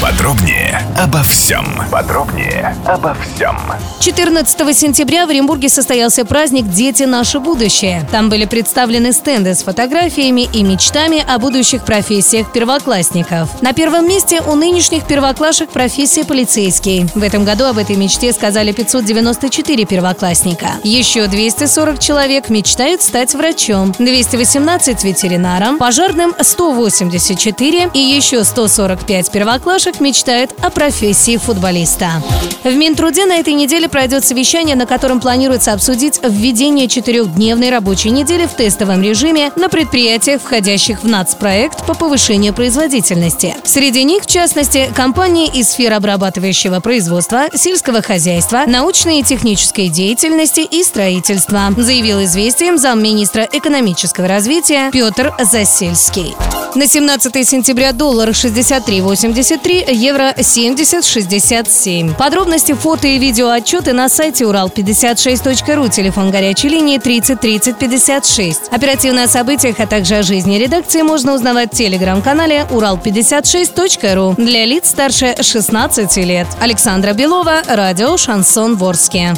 Подробнее обо всем. Подробнее обо всем. 14 сентября в Оренбурге состоялся праздник «Дети – наше будущее». Там были представлены стенды с фотографиями и мечтами о будущих профессиях первоклассников. На первом месте у нынешних первоклашек профессия полицейский. В этом году об этой мечте сказали 594 первоклассника. Еще 240 человек мечтают стать врачом, 218 – ветеринаром, пожарным – 184 и еще 145 первоклашек мечтают о профессии футболиста. В Минтруде на этой неделе пройдет совещание, на котором планируется обсудить введение четырехдневной рабочей недели в тестовом режиме на предприятиях, входящих в нацпроект по повышению производительности. Среди них, в частности, компании из сфер обрабатывающего производства, сельского хозяйства, научной и технической деятельности и строительства, заявил известием замминистра экономического развития Петр Засельский. На 17 сентября доллар 63.83, евро 70.67. Подробности, фото и видео отчеты на сайте урал56.ру, телефон горячей линии 30 30 56. Оперативно о событиях, а также о жизни редакции можно узнавать в телеграм-канале урал56.ру для лиц старше 16 лет. Александра Белова, радио «Шансон Ворске».